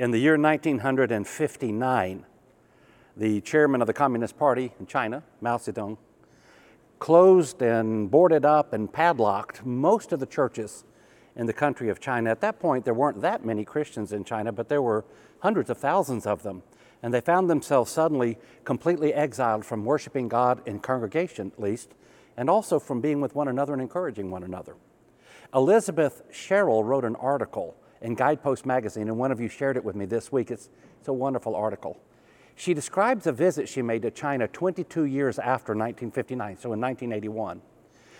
In the year 1959, the chairman of the Communist Party in China, Mao Zedong, closed and boarded up and padlocked most of the churches in the country of China. At that point, there weren't that many Christians in China, but there were hundreds of thousands of them. And they found themselves suddenly completely exiled from worshiping God in congregation, at least, and also from being with one another and encouraging one another. Elizabeth Sherrill wrote an article in Guidepost magazine, and one of you shared it with me this week. It's, it's a wonderful article. She describes a visit she made to China 22 years after 1959, so in 1981.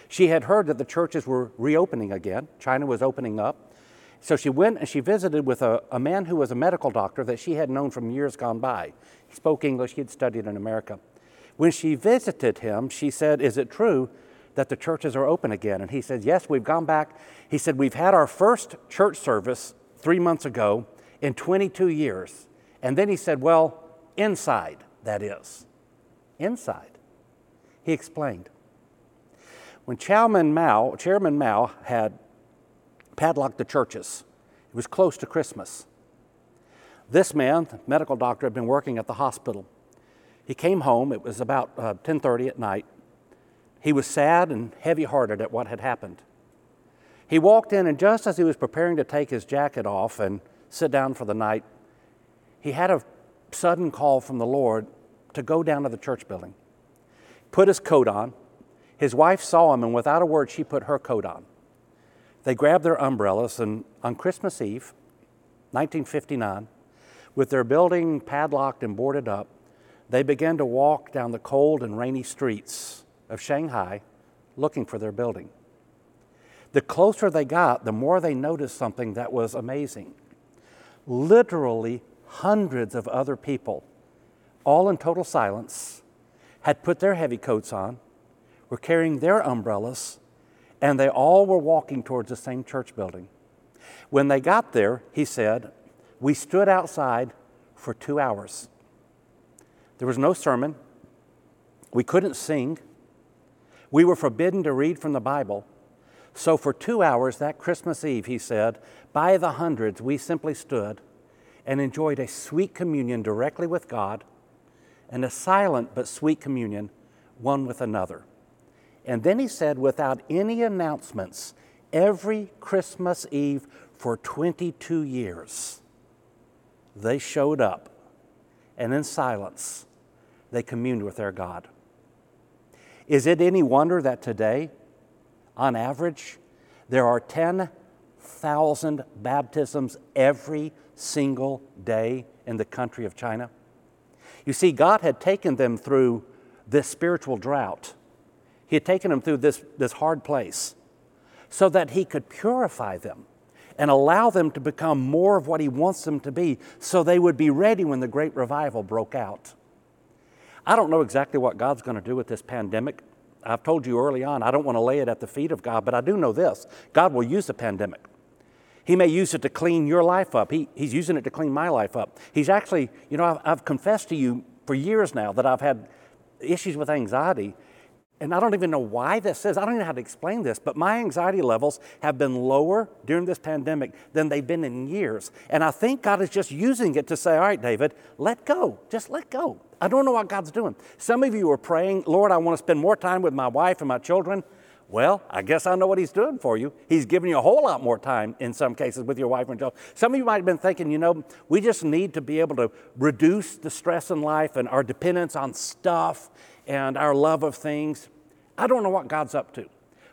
She had heard that the churches were reopening again, China was opening up. So she went and she visited with a, a man who was a medical doctor that she had known from years gone by. He spoke English, he had studied in America. When she visited him, she said, Is it true that the churches are open again? And he said, Yes, we've gone back. He said, We've had our first church service three months ago in 22 years. And then he said, Well, inside, that is. Inside. He explained. When Chairman Mao, Chairman Mao had padlocked the churches, it was close to Christmas. This man, medical doctor, had been working at the hospital. He came home. It was about uh, 10:30 at night. He was sad and heavy-hearted at what had happened. He walked in, and just as he was preparing to take his jacket off and sit down for the night, he had a sudden call from the Lord to go down to the church building. Put his coat on. His wife saw him, and without a word, she put her coat on. They grabbed their umbrellas, and on Christmas Eve, 1959, with their building padlocked and boarded up, they began to walk down the cold and rainy streets of Shanghai looking for their building. The closer they got, the more they noticed something that was amazing. Literally, hundreds of other people, all in total silence, had put their heavy coats on, were carrying their umbrellas, and they all were walking towards the same church building. When they got there, he said, We stood outside for two hours. There was no sermon. We couldn't sing. We were forbidden to read from the Bible. So, for two hours that Christmas Eve, he said, by the hundreds, we simply stood and enjoyed a sweet communion directly with God and a silent but sweet communion one with another. And then he said, without any announcements, every Christmas Eve for 22 years, they showed up and in silence, they communed with their God. Is it any wonder that today, on average, there are 10,000 baptisms every single day in the country of China? You see, God had taken them through this spiritual drought. He had taken them through this, this hard place so that He could purify them and allow them to become more of what He wants them to be so they would be ready when the great revival broke out. I don't know exactly what God's going to do with this pandemic. I've told you early on, I don't want to lay it at the feet of God, but I do know this God will use the pandemic. He may use it to clean your life up. He, he's using it to clean my life up. He's actually, you know, I've, I've confessed to you for years now that I've had issues with anxiety. And I don't even know why this is. I don't even know how to explain this, but my anxiety levels have been lower during this pandemic than they've been in years. And I think God is just using it to say, all right, David, let go. Just let go. I don't know what God's doing. Some of you are praying, Lord, I want to spend more time with my wife and my children. Well, I guess I know what he's doing for you. He's giving you a whole lot more time in some cases with your wife and children. Some of you might have been thinking, you know, we just need to be able to reduce the stress in life and our dependence on stuff and our love of things. I don't know what God's up to.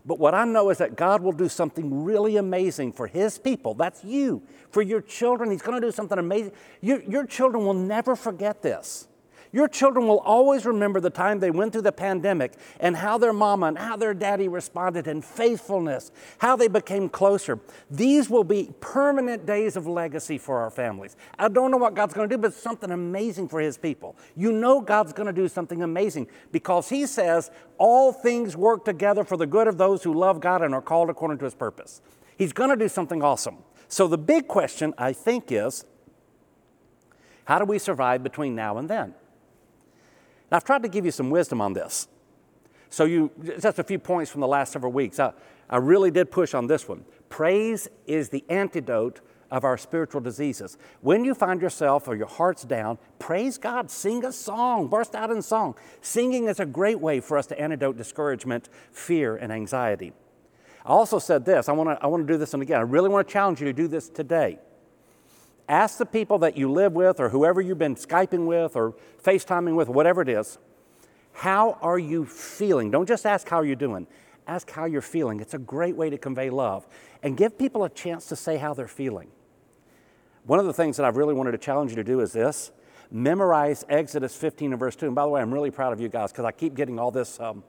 But what I know is that God will do something really amazing for His people. That's you. For your children, He's going to do something amazing. Your, your children will never forget this. Your children will always remember the time they went through the pandemic and how their mama and how their daddy responded in faithfulness, how they became closer. These will be permanent days of legacy for our families. I don't know what God's going to do, but something amazing for His people. You know God's going to do something amazing because He says all things work together for the good of those who love God and are called according to His purpose. He's going to do something awesome. So the big question, I think, is how do we survive between now and then? Now, I've tried to give you some wisdom on this. So, you, just a few points from the last several weeks. I, I really did push on this one. Praise is the antidote of our spiritual diseases. When you find yourself or your heart's down, praise God, sing a song, burst out in song. Singing is a great way for us to antidote discouragement, fear, and anxiety. I also said this I want to I wanna do this one again. I really want to challenge you to do this today. Ask the people that you live with or whoever you've been Skyping with or FaceTiming with, whatever it is, how are you feeling? Don't just ask how you're doing. Ask how you're feeling. It's a great way to convey love and give people a chance to say how they're feeling. One of the things that I've really wanted to challenge you to do is this memorize Exodus 15 and verse 2. And by the way, I'm really proud of you guys because I keep getting all this. Um,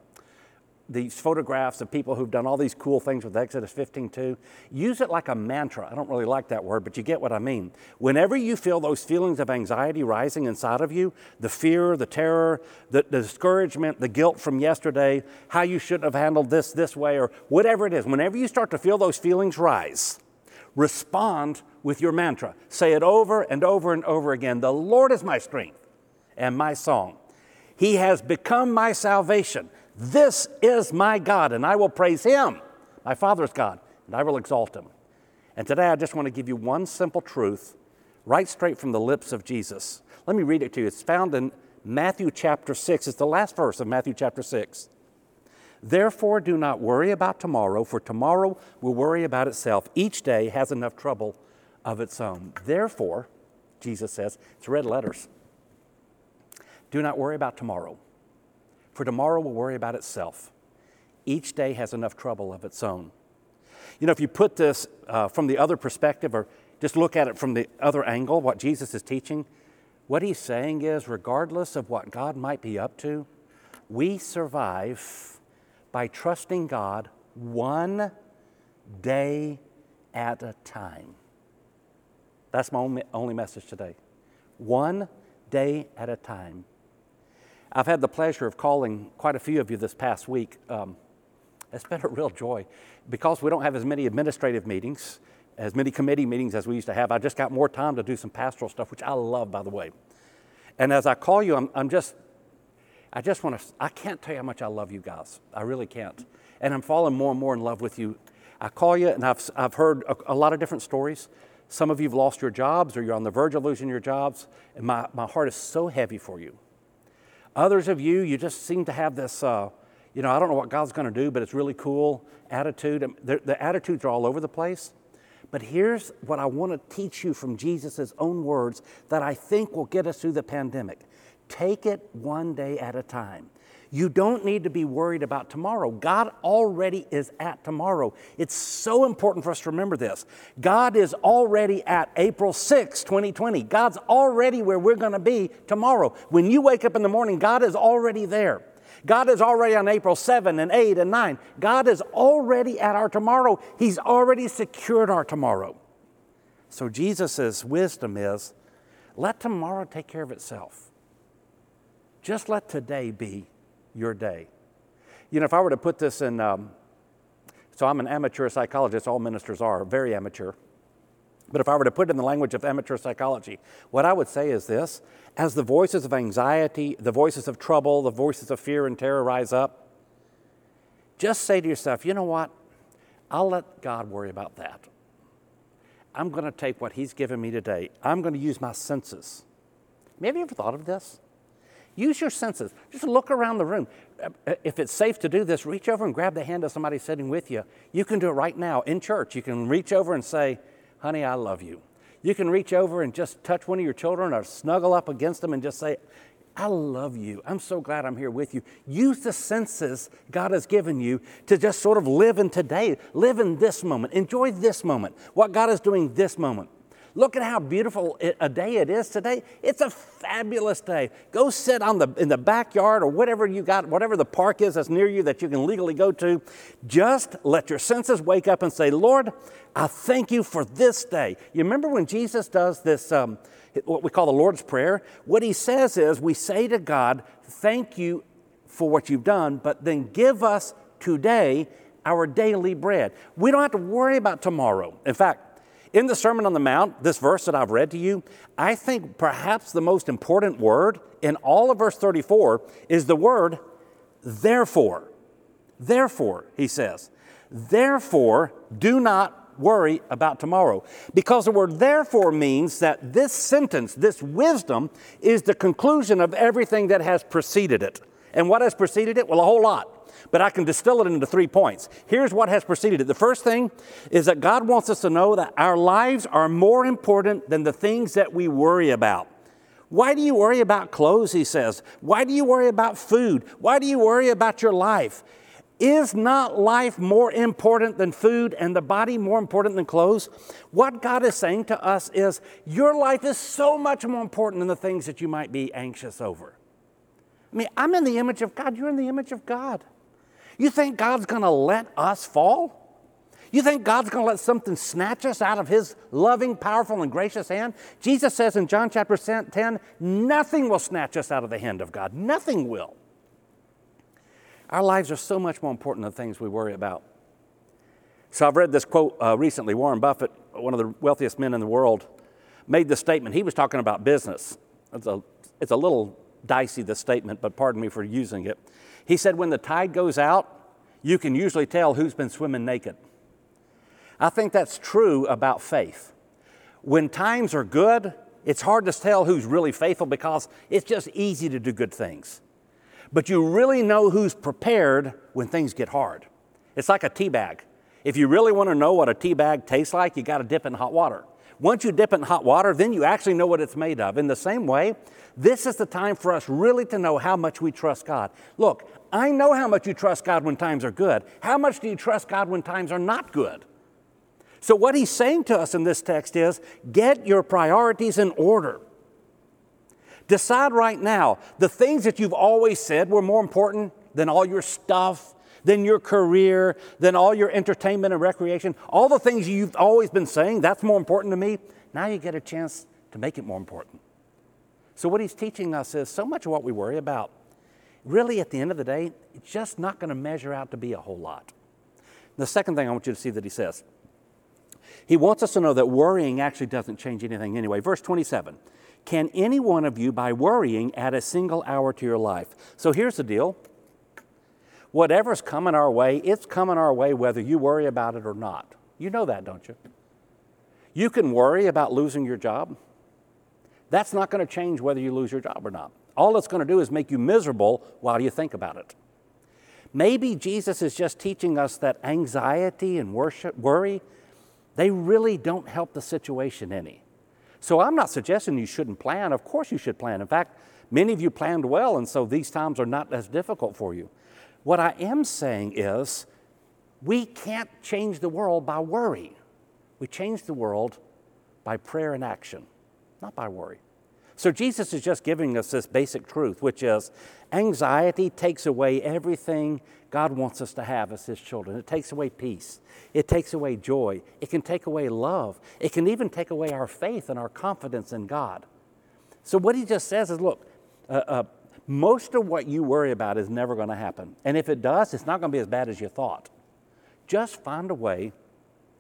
these photographs of people who've done all these cool things with Exodus 15:2. Use it like a mantra. I don't really like that word, but you get what I mean. Whenever you feel those feelings of anxiety rising inside of you, the fear, the terror, the, the discouragement, the guilt from yesterday, how you shouldn't have handled this this way, or whatever it is, whenever you start to feel those feelings rise, respond with your mantra. Say it over and over and over again. The Lord is my strength and my song. He has become my salvation. This is my God, and I will praise him, my Father's God, and I will exalt him. And today I just want to give you one simple truth right straight from the lips of Jesus. Let me read it to you. It's found in Matthew chapter 6. It's the last verse of Matthew chapter 6. Therefore, do not worry about tomorrow, for tomorrow will worry about itself. Each day has enough trouble of its own. Therefore, Jesus says, it's red letters. Do not worry about tomorrow for tomorrow will worry about itself. Each day has enough trouble of its own. You know, if you put this uh, from the other perspective or just look at it from the other angle, what Jesus is teaching, what he's saying is regardless of what God might be up to, we survive by trusting God one day at a time. That's my only, only message today. One day at a time. I've had the pleasure of calling quite a few of you this past week. Um, it's been a real joy because we don't have as many administrative meetings, as many committee meetings as we used to have. I just got more time to do some pastoral stuff, which I love, by the way. And as I call you, I'm, I'm just, I just want to, I can't tell you how much I love you guys. I really can't. And I'm falling more and more in love with you. I call you, and I've, I've heard a, a lot of different stories. Some of you have lost your jobs or you're on the verge of losing your jobs, and my, my heart is so heavy for you. Others of you, you just seem to have this, uh, you know, I don't know what God's going to do, but it's really cool attitude. The, the attitudes are all over the place. But here's what I want to teach you from Jesus' own words that I think will get us through the pandemic take it one day at a time. You don't need to be worried about tomorrow. God already is at tomorrow. It's so important for us to remember this. God is already at April 6, 2020. God's already where we're going to be tomorrow. When you wake up in the morning, God is already there. God is already on April 7 and 8 and 9. God is already at our tomorrow. He's already secured our tomorrow. So Jesus' wisdom is let tomorrow take care of itself. Just let today be your day. You know, if I were to put this in, um, so I'm an amateur psychologist, all ministers are, very amateur. But if I were to put it in the language of amateur psychology, what I would say is this as the voices of anxiety, the voices of trouble, the voices of fear and terror rise up, just say to yourself, you know what? I'll let God worry about that. I'm going to take what He's given me today, I'm going to use my senses. Have you ever thought of this? Use your senses. Just look around the room. Uh, if it's safe to do this, reach over and grab the hand of somebody sitting with you. You can do it right now in church. You can reach over and say, Honey, I love you. You can reach over and just touch one of your children or snuggle up against them and just say, I love you. I'm so glad I'm here with you. Use the senses God has given you to just sort of live in today, live in this moment, enjoy this moment, what God is doing this moment. Look at how beautiful a day it is today. It's a fabulous day. Go sit on the, in the backyard or whatever you got, whatever the park is that's near you that you can legally go to. Just let your senses wake up and say, Lord, I thank you for this day. You remember when Jesus does this, um, what we call the Lord's Prayer? What he says is, we say to God, Thank you for what you've done, but then give us today our daily bread. We don't have to worry about tomorrow. In fact, in the Sermon on the Mount, this verse that I've read to you, I think perhaps the most important word in all of verse 34 is the word therefore. Therefore, he says, therefore do not worry about tomorrow. Because the word therefore means that this sentence, this wisdom, is the conclusion of everything that has preceded it. And what has preceded it? Well, a whole lot. But I can distill it into three points. Here's what has preceded it. The first thing is that God wants us to know that our lives are more important than the things that we worry about. Why do you worry about clothes, he says? Why do you worry about food? Why do you worry about your life? Is not life more important than food and the body more important than clothes? What God is saying to us is your life is so much more important than the things that you might be anxious over. I mean, I'm in the image of God, you're in the image of God. You think God's going to let us fall? You think God's going to let something snatch us out of His loving, powerful, and gracious hand? Jesus says in John chapter 10, nothing will snatch us out of the hand of God. Nothing will. Our lives are so much more important than things we worry about. So I've read this quote uh, recently. Warren Buffett, one of the wealthiest men in the world, made the statement. He was talking about business. It's a, it's a little dicey, the statement, but pardon me for using it. He said, when the tide goes out, you can usually tell who's been swimming naked. I think that's true about faith. When times are good, it's hard to tell who's really faithful because it's just easy to do good things. But you really know who's prepared when things get hard. It's like a tea bag. If you really want to know what a tea bag tastes like, you got to dip in hot water. Once you dip it in hot water, then you actually know what it's made of. In the same way, this is the time for us really to know how much we trust God. Look, I know how much you trust God when times are good. How much do you trust God when times are not good? So, what he's saying to us in this text is get your priorities in order. Decide right now the things that you've always said were more important than all your stuff, than your career, than all your entertainment and recreation, all the things you've always been saying, that's more important to me. Now you get a chance to make it more important. So, what he's teaching us is so much of what we worry about, really at the end of the day, it's just not going to measure out to be a whole lot. The second thing I want you to see that he says, he wants us to know that worrying actually doesn't change anything anyway. Verse 27 Can any one of you, by worrying, add a single hour to your life? So here's the deal whatever's coming our way, it's coming our way whether you worry about it or not. You know that, don't you? You can worry about losing your job. That's not going to change whether you lose your job or not. All it's going to do is make you miserable while you think about it. Maybe Jesus is just teaching us that anxiety and worship, worry they really don't help the situation any. So I'm not suggesting you shouldn't plan. Of course, you should plan. In fact, many of you planned well, and so these times are not as difficult for you. What I am saying is, we can't change the world by worry. We change the world by prayer and action, not by worry. So Jesus is just giving us this basic truth, which is anxiety takes away everything God wants us to have as His children. It takes away peace, it takes away joy, it can take away love, it can even take away our faith and our confidence in God. So, what He just says is look, uh, uh, most of what you worry about is never going to happen. And if it does, it's not going to be as bad as you thought. Just find a way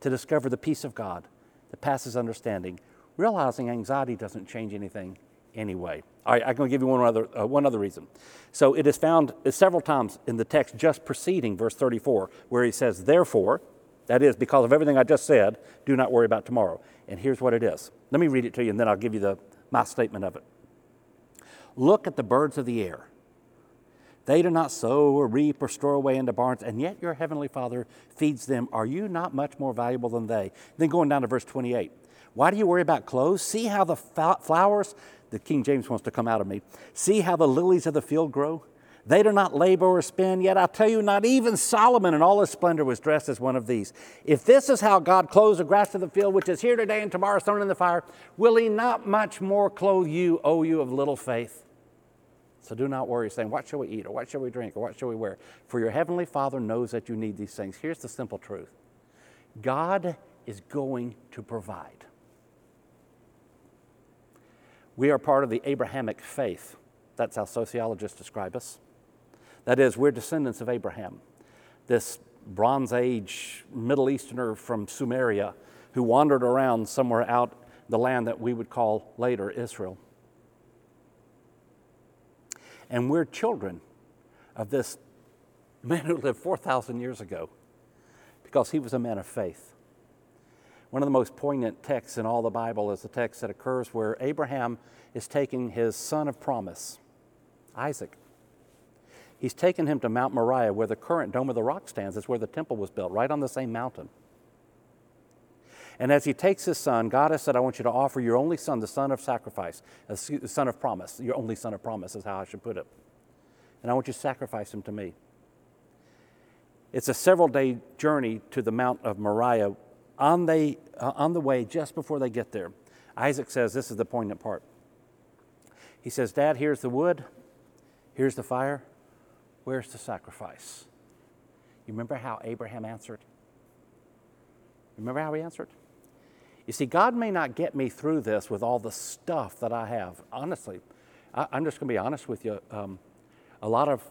to discover the peace of God that passes understanding, realizing anxiety doesn't change anything anyway. All right, I'm going to give you one other, uh, one other reason. So it is found several times in the text just preceding verse 34, where he says, Therefore, that is, because of everything I just said, do not worry about tomorrow. And here's what it is. Let me read it to you, and then I'll give you the, my statement of it. Look at the birds of the air. They do not sow or reap or store away into barns, and yet your heavenly Father feeds them. Are you not much more valuable than they? Then going down to verse 28. Why do you worry about clothes? See how the flowers the King James wants to come out of me. See how the lilies of the field grow? They do not labor or spin, yet I tell you, not even Solomon in all his splendor was dressed as one of these. If this is how God clothes the grass of the field, which is here today and tomorrow thrown in the fire, will he not much more clothe you, O you of little faith? So do not worry, saying, What shall we eat, or what shall we drink, or what shall we wear? For your heavenly Father knows that you need these things. Here's the simple truth God is going to provide. We are part of the Abrahamic faith. That's how sociologists describe us. That is, we're descendants of Abraham, this Bronze Age Middle Easterner from Sumeria who wandered around somewhere out the land that we would call later Israel. And we're children of this man who lived 4,000 years ago because he was a man of faith. One of the most poignant texts in all the Bible is the text that occurs where Abraham is taking his son of promise, Isaac. He's taken him to Mount Moriah, where the current Dome of the Rock stands. It's where the temple was built, right on the same mountain. And as he takes his son, God has said, I want you to offer your only son, the son of sacrifice, the son of promise. Your only son of promise is how I should put it. And I want you to sacrifice him to me. It's a several day journey to the Mount of Moriah. On, they, uh, on the way, just before they get there, Isaac says, This is the poignant part. He says, Dad, here's the wood, here's the fire, where's the sacrifice? You remember how Abraham answered? Remember how he answered? You see, God may not get me through this with all the stuff that I have. Honestly, I, am just going to be honest with you. Um, a lot of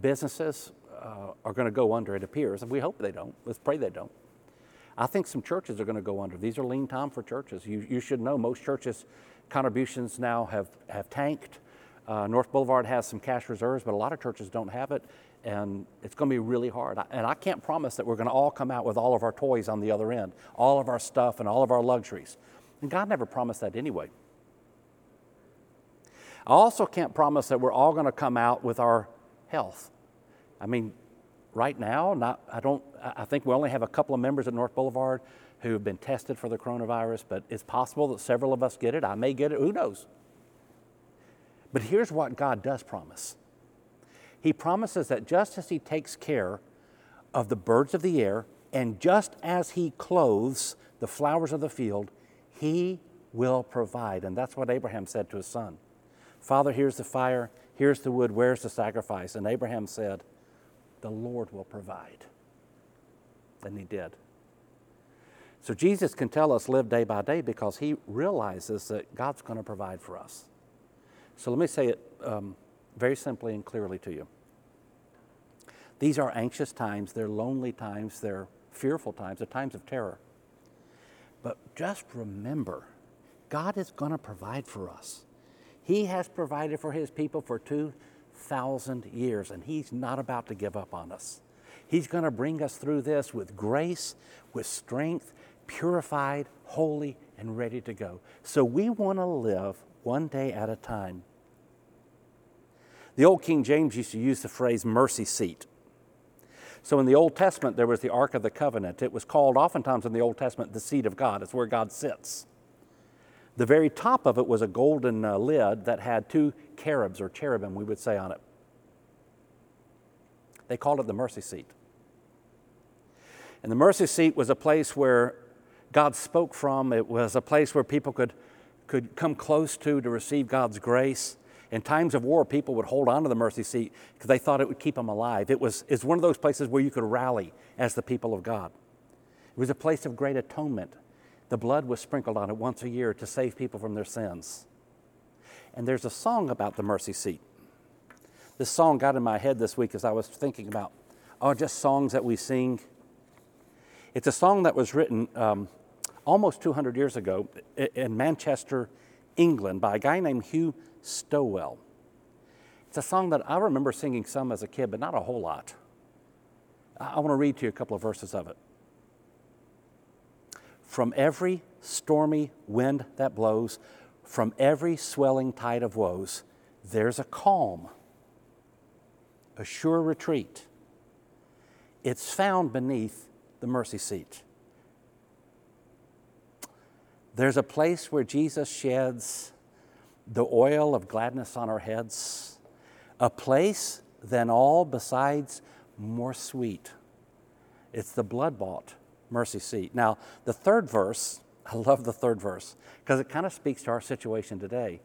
businesses uh, are going to go under, it appears, and we hope they don't. Let's pray they don't. I think some churches are going to go under. These are lean time for churches. You, you should know most churches' contributions now have, have tanked. Uh, North Boulevard has some cash reserves, but a lot of churches don't have it, and it's going to be really hard. And I can't promise that we're going to all come out with all of our toys on the other end, all of our stuff and all of our luxuries. And God never promised that anyway. I also can't promise that we're all going to come out with our health. I mean, right now, not, I, don't, I think we only have a couple of members at North Boulevard who have been tested for the coronavirus, but it's possible that several of us get it. I may get it, who knows? But here's what God does promise He promises that just as He takes care of the birds of the air, and just as He clothes the flowers of the field, He will provide. And that's what Abraham said to his son. Father, here's the fire, here's the wood, where's the sacrifice? And Abraham said, The Lord will provide. And he did. So Jesus can tell us live day by day because he realizes that God's going to provide for us. So let me say it um, very simply and clearly to you. These are anxious times, they're lonely times, they're fearful times, they're times of terror. But just remember, God is going to provide for us. He has provided for His people for 2,000 years, and He's not about to give up on us. He's going to bring us through this with grace, with strength, purified, holy, and ready to go. So we want to live one day at a time. The old King James used to use the phrase mercy seat. So in the Old Testament, there was the Ark of the Covenant. It was called oftentimes in the Old Testament the seat of God. It's where God sits. The very top of it was a golden uh, lid that had two cherubs or cherubim, we would say, on it. They called it the mercy seat. And the mercy seat was a place where God spoke from. It was a place where people could, could come close to to receive God's grace. In times of war, people would hold on to the mercy seat because they thought it would keep them alive. It was it's one of those places where you could rally as the people of God. It was a place of great atonement the blood was sprinkled on it once a year to save people from their sins. And there's a song about the mercy seat. This song got in my head this week as I was thinking about, oh, just songs that we sing. It's a song that was written um, almost 200 years ago in Manchester, England, by a guy named Hugh Stowell. It's a song that I remember singing some as a kid, but not a whole lot. I want to read to you a couple of verses of it. From every stormy wind that blows, from every swelling tide of woes, there's a calm, a sure retreat. It's found beneath the mercy seat. There's a place where Jesus sheds the oil of gladness on our heads, a place than all besides more sweet. It's the blood bought mercy seat. Now, the third verse, I love the third verse because it kind of speaks to our situation today.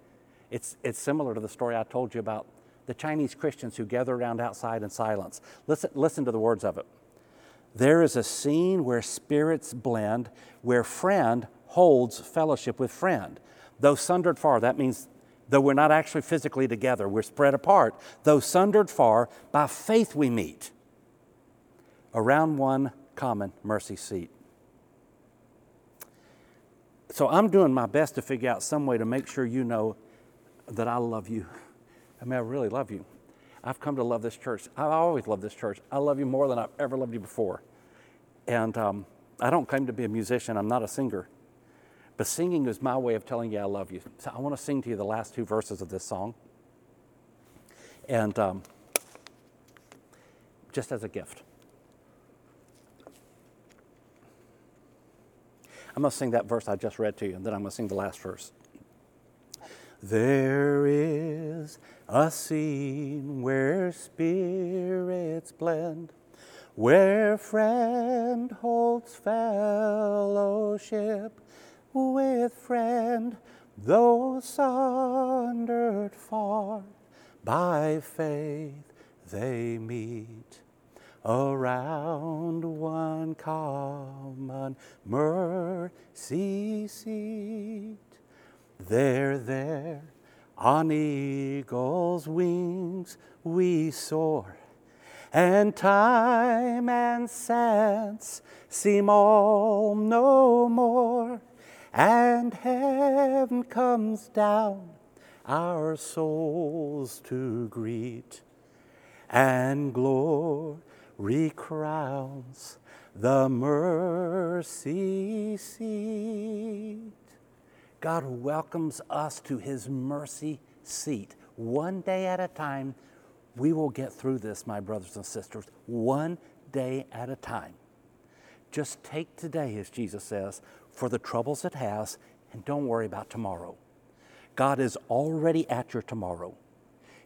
It's, it's similar to the story I told you about the Chinese Christians who gather around outside in silence. Listen, listen to the words of it. There is a scene where spirits blend, where friend holds fellowship with friend. Though sundered far, that means though we're not actually physically together, we're spread apart. Though sundered far, by faith we meet around one common mercy seat. So I'm doing my best to figure out some way to make sure you know that I love you. I mean, I really love you. I've come to love this church. I always love this church. I love you more than I've ever loved you before. And um, I don't claim to be a musician, I'm not a singer. But singing is my way of telling you I love you. So I want to sing to you the last two verses of this song. And um, just as a gift. I'm going to sing that verse I just read to you, and then I'm going to sing the last verse. There is a scene where spirits blend, where friend holds fellowship with friend, though sundered far by faith they meet around one common mercy seat. There, there, on eagle's wings we soar, and time and sense seem all no more, and heaven comes down our souls to greet, and glory crowns the mercy seat. God welcomes us to his mercy seat. One day at a time, we will get through this, my brothers and sisters, one day at a time. Just take today, as Jesus says, for the troubles it has, and don't worry about tomorrow. God is already at your tomorrow.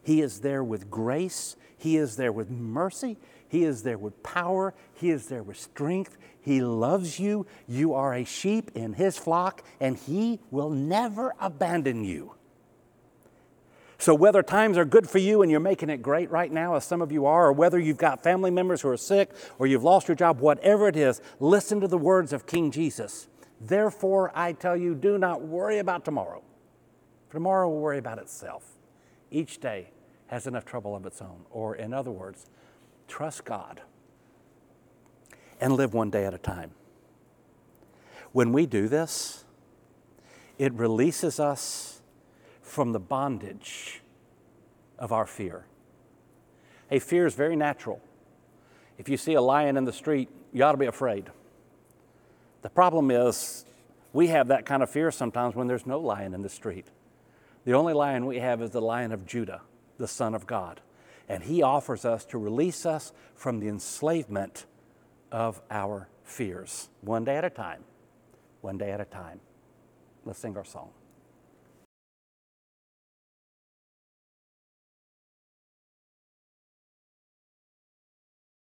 He is there with grace, He is there with mercy, He is there with power, He is there with strength, he loves you. You are a sheep in His flock, and He will never abandon you. So, whether times are good for you and you're making it great right now, as some of you are, or whether you've got family members who are sick or you've lost your job, whatever it is, listen to the words of King Jesus. Therefore, I tell you, do not worry about tomorrow. For tomorrow will worry about itself. Each day has enough trouble of its own. Or, in other words, trust God and live one day at a time. When we do this, it releases us from the bondage of our fear. Hey, fear is very natural. If you see a lion in the street, you ought to be afraid. The problem is, we have that kind of fear sometimes when there's no lion in the street. The only lion we have is the lion of Judah, the Son of God. And he offers us to release us from the enslavement of our fears, one day at a time, one day at a time. Let's sing our song.